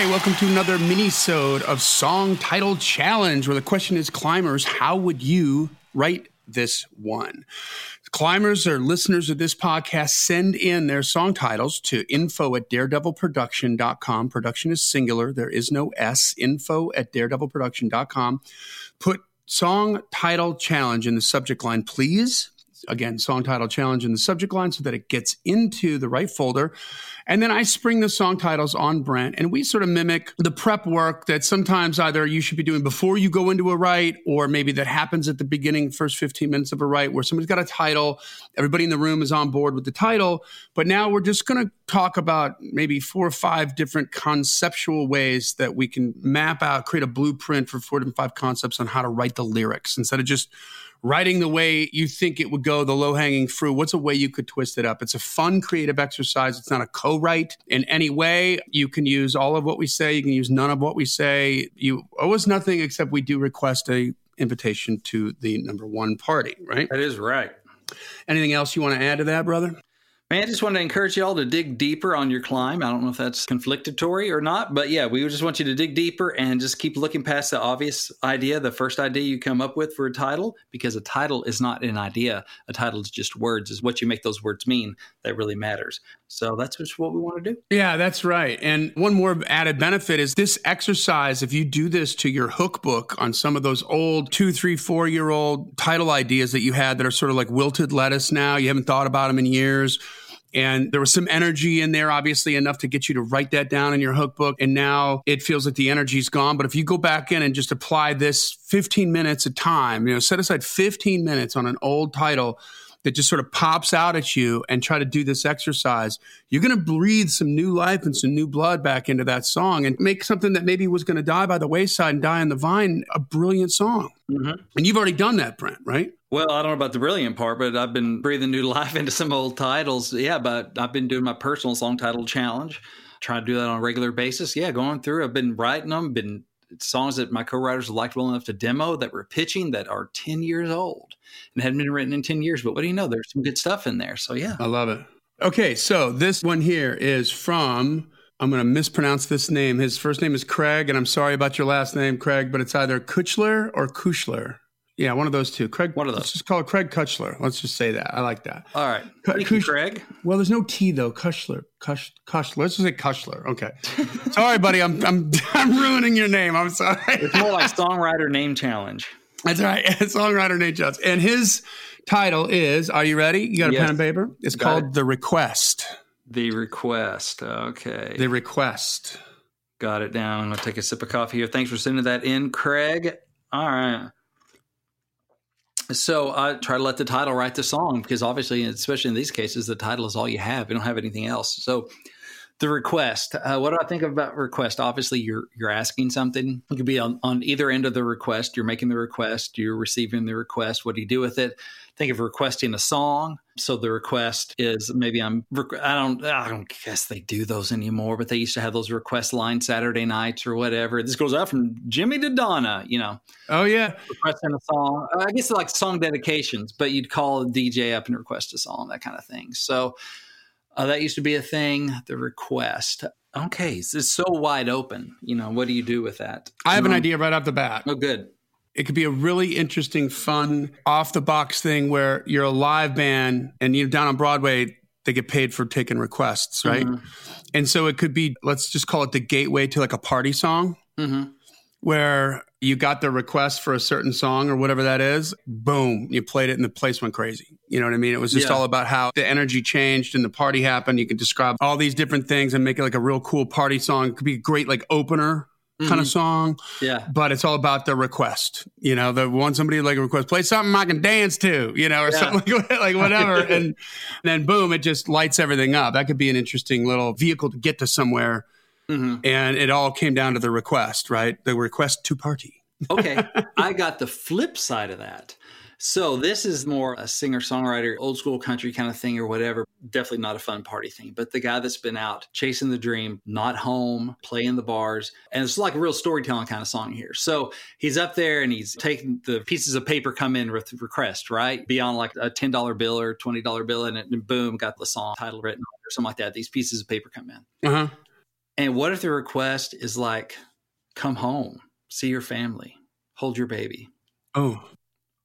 Hi, welcome to another mini-sode of Song Title Challenge, where the question is, climbers, how would you write this one? Climbers or listeners of this podcast send in their song titles to info at daredevilproduction.com. Production is singular. There is no S. Info at daredevilproduction.com. Put song title challenge in the subject line, please again, song title challenge in the subject line so that it gets into the right folder. And then I spring the song titles on Brent and we sort of mimic the prep work that sometimes either you should be doing before you go into a write or maybe that happens at the beginning, first 15 minutes of a write where somebody's got a title, everybody in the room is on board with the title. But now we're just going to talk about maybe four or five different conceptual ways that we can map out, create a blueprint for four to five concepts on how to write the lyrics instead of just writing the way you think it would go, the low hanging fruit. What's a way you could twist it up? It's a fun creative exercise. It's not a co write in any way. You can use all of what we say, you can use none of what we say. You owe us nothing except we do request a invitation to the number one party, right? That is right. Anything else you want to add to that, brother? I just want to encourage y'all to dig deeper on your climb. I don't know if that's conflictatory or not, but yeah, we just want you to dig deeper and just keep looking past the obvious idea, the first idea you come up with for a title, because a title is not an idea. A title is just words, is what you make those words mean that really matters. So that's just what we want to do. Yeah, that's right. And one more added benefit is this exercise, if you do this to your hook book on some of those old two, three, four year old title ideas that you had that are sort of like wilted lettuce now, you haven't thought about them in years and there was some energy in there, obviously enough to get you to write that down in your hook book. And now it feels like the energy's gone. But if you go back in and just apply this 15 minutes of time, you know, set aside 15 minutes on an old title that just sort of pops out at you and try to do this exercise, you're going to breathe some new life and some new blood back into that song and make something that maybe was going to die by the wayside and die on the vine a brilliant song. Mm-hmm. And you've already done that, Brent, right? Well, I don't know about the brilliant part, but I've been breathing new life into some old titles. Yeah, but I've been doing my personal song title challenge, trying to do that on a regular basis. Yeah, going through, I've been writing them, been songs that my co-writers liked well enough to demo that were pitching that are 10 years old and hadn't been written in 10 years. But what do you know? There's some good stuff in there. So yeah. I love it. Okay, so this one here is from I'm going to mispronounce this name. His first name is Craig, and I'm sorry about your last name, Craig, but it's either Kuchler or Kushler. Yeah, one of those two. Craig. One of those. Let's just call it Craig Kutchler. Let's just say that. I like that. All right. Kush- Craig. Well, there's no T though. Kushler. Kush. Kushler. Let's just say Kushler. Okay. sorry, buddy. I'm I'm I'm ruining your name. I'm sorry. it's more like songwriter name challenge. That's right. songwriter name challenge. And his title is. Are you ready? You got a yes. pen and paper? It's got called it. The Request. The Request. Okay. The Request. Got it down. I'm gonna take a sip of coffee here. Thanks for sending that in, Craig. All right. So I try to let the title write the song because obviously, especially in these cases, the title is all you have. You don't have anything else. So the request. Uh, what do I think about request? Obviously, you're you're asking something. It could be on, on either end of the request. You're making the request. You're receiving the request. What do you do with it? Think of requesting a song. So the request is maybe I'm. I don't. I don't guess they do those anymore. But they used to have those request lines Saturday nights or whatever. This goes out from Jimmy to Donna. You know. Oh yeah. Requesting a song. I guess like song dedications, but you'd call a DJ up and request a song, that kind of thing. So uh, that used to be a thing. The request. Okay, it's so wide open. You know, what do you do with that? I have um, an idea right off the bat. Oh, good. It could be a really interesting, fun, off the box thing where you're a live band and you're down on Broadway. They get paid for taking requests, right? Mm-hmm. And so it could be, let's just call it the gateway to like a party song. Mm-hmm where you got the request for a certain song or whatever that is, boom, you played it and the place went crazy. You know what I mean? It was just yeah. all about how the energy changed and the party happened. You could describe all these different things and make it like a real cool party song. It could be a great like opener kind mm-hmm. of song. Yeah. But it's all about the request. You know, the one somebody like a request, play something I can dance to, you know, or yeah. something like, like whatever. and then boom, it just lights everything up. That could be an interesting little vehicle to get to somewhere Mm-hmm. And it all came down to the request, right? The request to party. okay. I got the flip side of that. So this is more a singer songwriter, old school country kind of thing or whatever. Definitely not a fun party thing. But the guy that's been out chasing the dream, not home, playing the bars, and it's like a real storytelling kind of song here. So he's up there and he's taking the pieces of paper come in with request, right? Beyond like a ten dollar bill or twenty dollar bill, and, it, and boom, got the song title written or something like that. These pieces of paper come in. Uh-huh And what if the request is like, come home, see your family, hold your baby? Oh.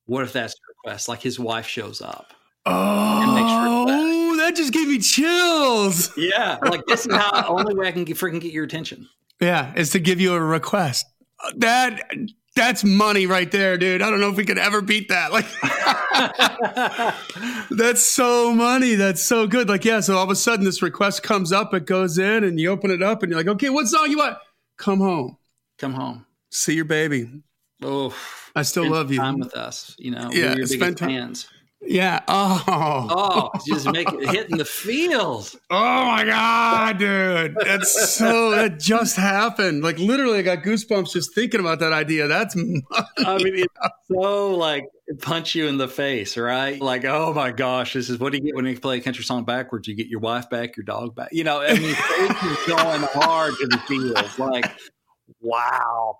What if that's the request? Like his wife shows up. Oh, that just gave me chills. Yeah. Like this is how only way I can get, freaking get your attention. Yeah, is to give you a request. That that's money right there, dude. I don't know if we could ever beat that. Like that's so money. That's so good. Like, yeah, so all of a sudden this request comes up, it goes in, and you open it up and you're like, okay, what song you want? Come home. Come home. See your baby. Oh, I still love you. Time with us, you know. Yeah, your spend time- fans. Yeah. Oh. Oh, just make it hitting the field. Oh my god, dude. That's so that just happened. Like literally I got goosebumps just thinking about that idea. That's money. I mean, it's so like punch you in the face, right? Like, oh my gosh, this is what do you get when you play a country song backwards? You get your wife back, your dog back. You know, I mean, it's going hard to the field. Like, wow.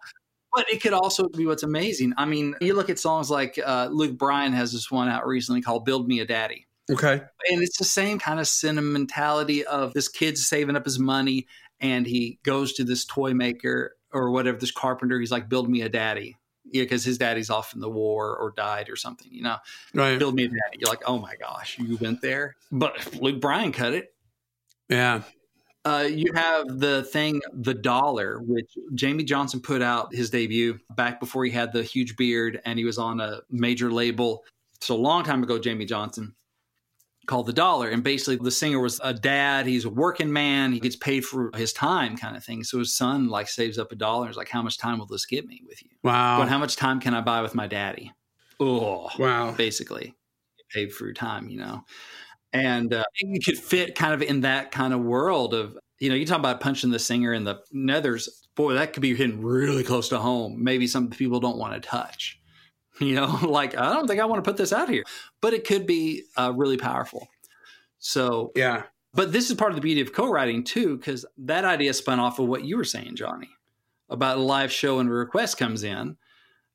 But it could also be what's amazing. I mean, you look at songs like uh, Luke Bryan has this one out recently called "Build Me a Daddy." Okay. and it's the same kind of sentimentality of this kid's saving up his money and he goes to this toy maker or whatever this carpenter he's like build me a daddy yeah because his daddy's off in the war or died or something you know Right. build me a daddy you're like oh my gosh you went there but luke bryan cut it Yeah. Uh, you have the thing, the dollar, which Jamey Johnson put out his debut back before he had the huge beard and he was on a major label. So a long time ago, Jamey Johnson called the dollar. And basically, the singer was a dad. He's a working man. He gets paid for his time, kind of thing. So his son like saves up a dollar. He's like, "How much time will this get me with you? Wow. But how much time can I buy with my daddy?" Oh, wow. basically paid for your time, you know. And uh, you could fit kind of in that kind of world of, you know, you talk about punching the singer in the nethers. Boy, that could be hitting really close to home. Maybe some people don't want to touch. You know, like I don't think I want to put this out here, but it could be uh, really powerful. So, Yeah. but this is part of the beauty of co-writing too, because that idea spun off of what you were saying, Johnny, about a live show and a request comes in,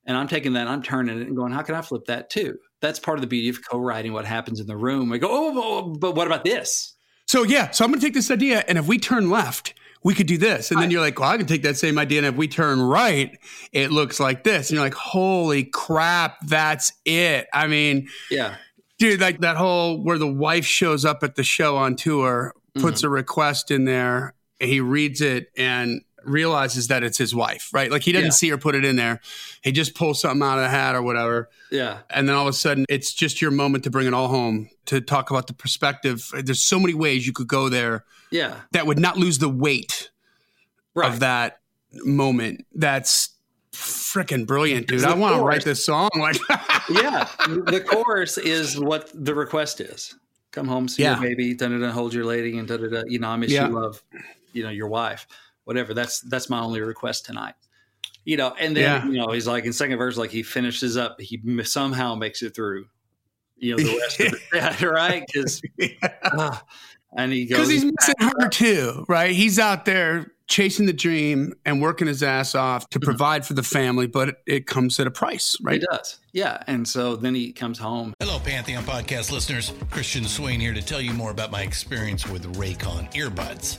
and I'm taking that, I'm turning it and going, how can I flip that too? That's part of the beauty of co-writing. What happens in the room? We go, oh, oh, oh, but what about this? So yeah, so I'm gonna take this idea, and if we turn left, we could do this. And then you're like, well, I can take that same idea, and if we turn right, it looks like this. And you're like, holy crap, that's it. I mean, Yeah, dude, like that whole where the wife shows up at the show on tour, puts mm-hmm. a request in there, he reads it and realizes that it's his wife, right? Like he doesn't Yeah. see her put it in there. He just pulls something out of the hat or whatever. yeah, And then all of a sudden, it's just your moment to bring it all home to talk about the perspective. There's so many ways you could go there yeah, that would not lose the weight right. of that moment. That's freaking brilliant, dude. I want to write this song. Like, yeah, the chorus is what the request is. Come home, see Yeah. your baby, da da da, hold your lady, and da da da. You know, I miss Yeah. you, love. You know, your wife, whatever. That's that's my only request tonight. You know, and then Yeah. you know he's like in second verse, like he finishes up, he somehow makes it through. You know, the rest of it, yeah, right? Because and he goes because he's missing her too, right? He's out there chasing the dream and working his ass off to mm-hmm. provide for the family, but it, it comes at a price, right? It does, yeah. And so then he comes home. Hello, Pantheon podcast listeners. Christian Swain here to tell you more about my experience with Raycon earbuds.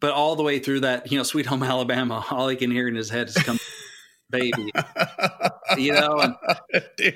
But all the way through that, you know, Sweet Home Alabama, all he can hear in his head is come baby. you know, and Dude,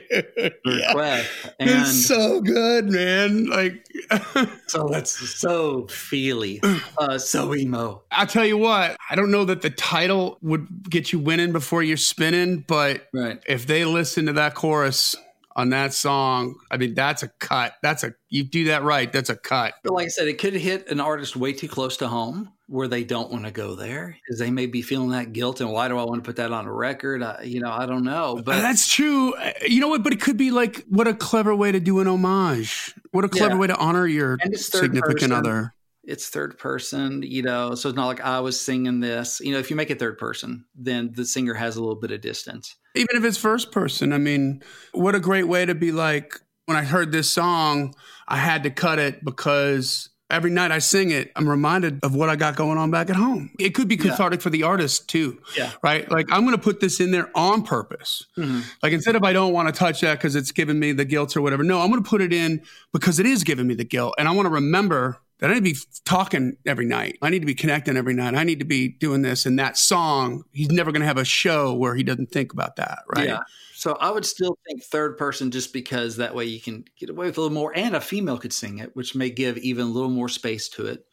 yeah. And It's so good, man. Like, so that's so feely, uh, so emo. I'll tell you what, I don't know that the title would get you winning before you're spinning, but Right. if they listen to that chorus on that song, I mean, that's a cut. That's a, you do that right, that's a cut. But like I said, it could hit an artist way too close to home where they don't want to go there because they may be feeling that guilt and why do I want to put that on a record? I, you know, I don't know. But that's true. Uh, You know what? But it could be like, what a clever way to do an homage. What a clever Yeah. way to honor your And it's third significant person. other. it's third person, you know, so it's not like I was singing this. You know, if you make it third person, then the singer has a little bit of distance. Even if it's first person, I mean, what a great way to be like, when I heard this song, I had to cut it because every night I sing it, I'm reminded of what I got going on back at home. It could be Yeah. cathartic for the artist too, Yeah. right? Like, I'm going to put this in there on purpose. Mm-hmm. Like, instead of I don't want to touch that because it's giving me the guilt or whatever, no, I'm going to put it in because it is giving me the guilt. And I want to remember that I need to be talking every night. I need to be connecting every night. I need to be doing this. And that song, he's never going to have a show where he doesn't think about that, right? Yeah. So I would still think third person just because that way you can get away with a little more and a female could sing it, which may give even a little more space to it.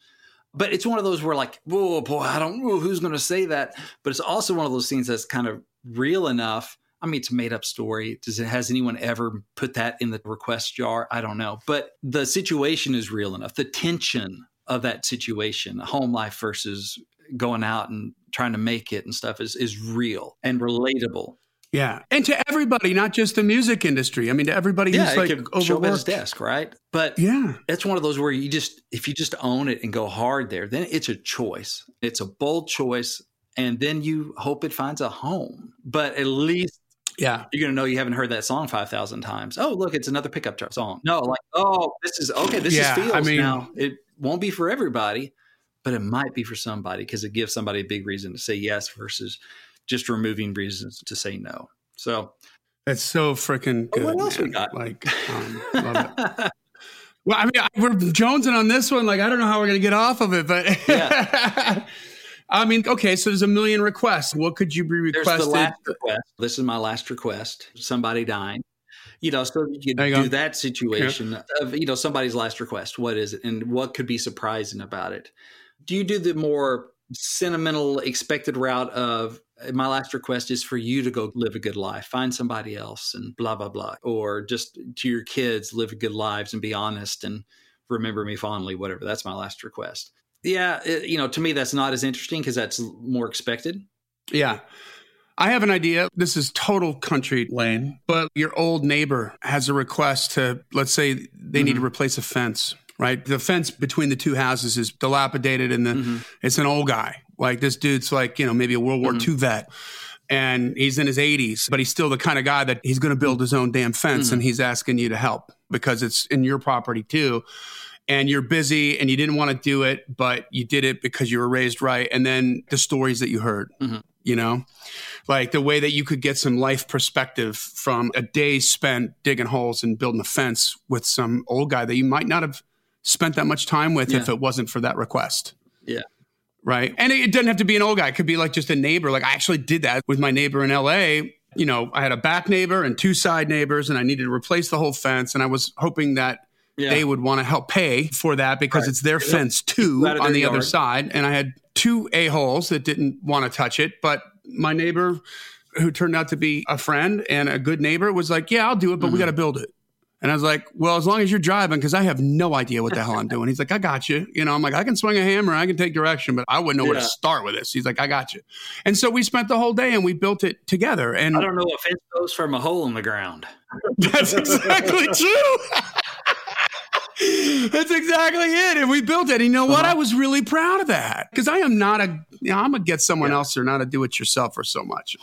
But it's one of those where like, whoa, boy, I don't know who's going to say that. But it's also one of those scenes that's kind of real enough. I mean, it's a made up story. Does it has anyone ever put that in the request jar? I don't know. But the situation is real enough. The tension of that situation, home life versus going out and trying to make it and stuff is is real and relatable. Yeah. And to everybody, not just the music industry. I mean, to everybody yeah, who's like it could show up at his desk, right? But Yeah. it's one of those where you just if you just own it and go hard there, then it's a choice. It's a bold choice, and then you hope it finds a home. But at least Yeah. you're gonna know you haven't heard that song five thousand times. Oh, look, it's another pickup truck song. No, like oh, this is okay. This Yeah, is feels I mean- now. It won't be for everybody, but it might be for somebody because it gives somebody a big reason to say yes versus just removing reasons to say no. So that's so freaking Oh, good. what else we got? Like, um, love it. Well, I mean, we're jonesing on this one. Like, I don't know how we're going to get off of it, but I mean, okay, so there's a million requests. What could you be There's requested? the last request. This is my last request. Somebody dying. You know, so you you do go. that situation of you know somebody's last request. What is it, and what could be surprising about it? Do you do the more sentimental, expected route of my last request is for you to go live a good life, find somebody else, and blah blah blah, or just to your kids live good lives and be honest and remember me fondly, whatever. That's my last request. Yeah, it, you know, to me that's not as interesting because that's more expected. Yeah. I have an idea. This is total country lane, but your old neighbor has a request to, let's say they need to mm-hmm. replace a fence, right? The fence between the two houses is dilapidated and the, mm-hmm. it's an old guy. Like this dude's like, you know, maybe a World War mm-hmm. II vet and he's in his 80s, but he's still the kind of guy that he's going to build mm. his own damn fence and he's asking you to help because it's in your property too. And you're busy and you didn't want to do it, but you did it because you were raised right. And then the stories that you heard, mm-hmm. you know, like the way that you could get some life perspective from a day spent digging holes and building a fence with some old guy that you might not have spent that much time with if it wasn't for that request Yeah. right? And it, it doesn't have to be an old guy. It could be like just a neighbor. Like I actually did that with my neighbor in LA. You know, I had a back neighbor and two side neighbors, and I needed to replace the whole fence. And I was hoping that Yeah. they would want to help pay for that because Right. it's their fence too Out on their the other side. And I had two a-holes that didn't want to touch it. But my neighbor, who turned out to be a friend and a good neighbor, was like, Yeah, I'll do it, but we Mm-hmm. got to build it. And I was like, well, as long as you're driving, because I have no idea what the hell I'm doing. He's like, I got you. You know, I'm like, I can swing a hammer, I can take direction, but I wouldn't know where to start with this. He's like, I got you. And so we spent the whole day and we built it together. And I don't know if fence goes from a hole in the ground. that's exactly true. That's exactly it. And we built it. And you know what? Uh-huh. I was really proud of that because I am not a, you know, I'm going to get someone else or not a do it yourselfer so much.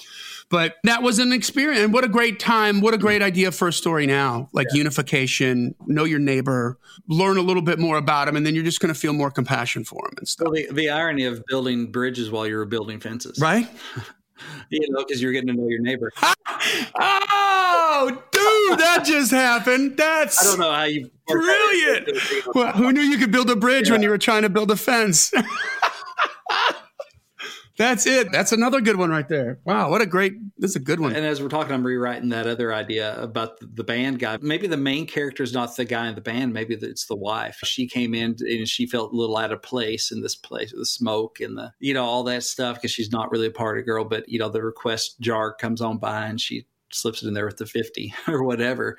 But that was an experience. And what a great time. What a great idea for a story now. Like unification, know your neighbor, learn a little bit more about him, and then you're just going to feel more compassion for him and stuff. Well, the, the irony of building bridges while you're building fences. Right? You know, because you're getting to know your neighbor. oh, dude, that just happened. That's I don't know how you brilliant. Well, who knew you could build a bridge when you were trying to build a fence? That's it. That's another good one right there. Wow, what a great. This is a good one. And as we're talking, I'm rewriting that other idea about the, band guy. Maybe the main character is not the guy in the band. Maybe it's the wife. She came in and she felt a little out of place in this place, with the smoke and the you know all that stuff because she's not really a party girl. But you know the request jar comes on by and she slips it in there with the fifty or whatever,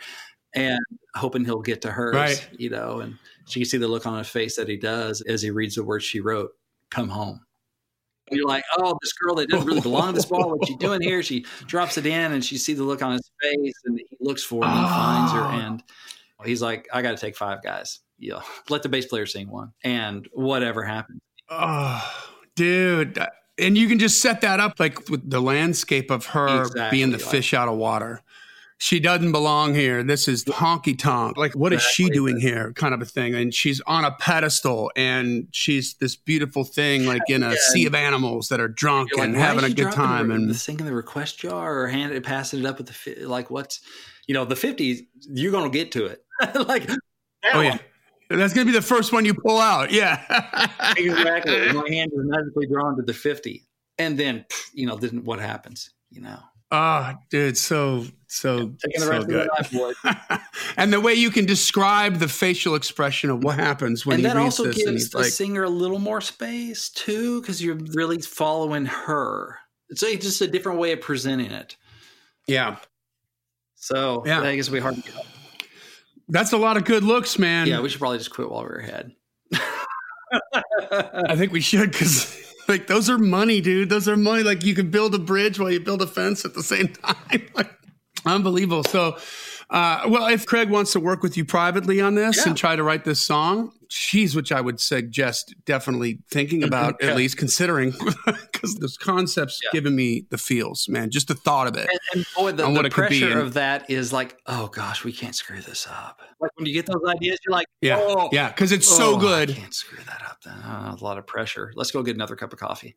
and hoping he'll get to hers. Right. You know, and she can see the look on his face that he does as he reads the words she wrote. Come home you're like, oh, this girl that doesn't really belong to this ball. What's she doing here? She drops it in, and she sees the look on his face, and he looks for her, and he ah. finds her, and he's like, I got to take five guys. Yeah, let the bass player sing one, and whatever happens. Oh, dude. Uh, and you can just set that up like with the landscape of her Exactly being the like- fish out of water. She doesn't belong here. This is honky tonk. Like, what is she doing here? Kind of a thing. And she's on a pedestal and she's this beautiful thing, like in a Yeah, sea of animals that are drunk like, and having a good time. And the thing in the request jar, or hand it, passing it up with the like, what's you know, the fifties, you're gonna get to it. like, oh, oh, one. yeah. That's going to be the first one you pull out. Yeah. exactly. My hand is magically drawn to the fifty, and then you know, then what happens? You know, Oh, dude, so so taking the so rest of good. your life, and the way you can describe the facial expression of what happens when and he that reads also this, and that also gives the like, singer a little more space too, because you're really following her. It's like just a different way of presenting it. "Yeah, So Yeah. I guess be hard to get. that's a lot of good looks, man." Yeah, we should probably just quit while we're ahead. I think we should because like those are money, dude. Those are money. Like you can build a bridge while you build a fence at the same time. like, unbelievable. So, uh, well, if Craig wants to work with you privately on this Yeah. and try to write this song, geez, which I would suggest definitely thinking about, Yeah. at least considering, because those concepts Yeah. giving me the feels, man. Just the thought of it. And, and boy, the, the what it could be pressure of that is like, oh gosh, we can't screw this up. Like when you get those ideas, you're like, Yeah, oh, yeah, because it's so oh, good. I can't screw that up. Oh, a lot of pressure. Let's go get another cup of coffee.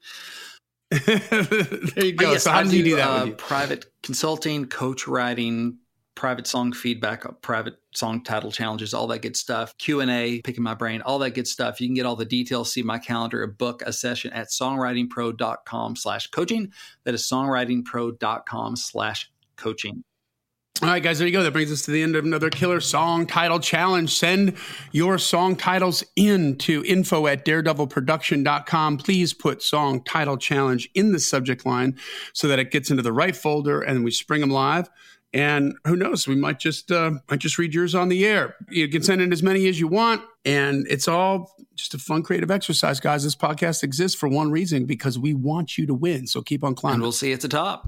there you go. yes, so how I does he do that uh, you? Private consulting, coach writing, private song feedback, uh, private song title challenges, all that good stuff. Q and A, picking my brain, all that good stuff. You can get all the details, see my calendar, and book a session at songwritingpro.com slash coaching. That is songwritingpro.com/coaching. All right, guys, there you go. That brings us to the end of another killer song title challenge. Send your song titles in to info at daredevilproduction.com. Please put song title challenge in the subject line so that it gets into the right folder and we spring them live. And who knows, we might just uh, might just read yours on the air. You can send in as many as you want, and it's all just a fun creative exercise, guys. This podcast exists for one reason because we want you to win. So keep on climbing. And we'll see you at the top.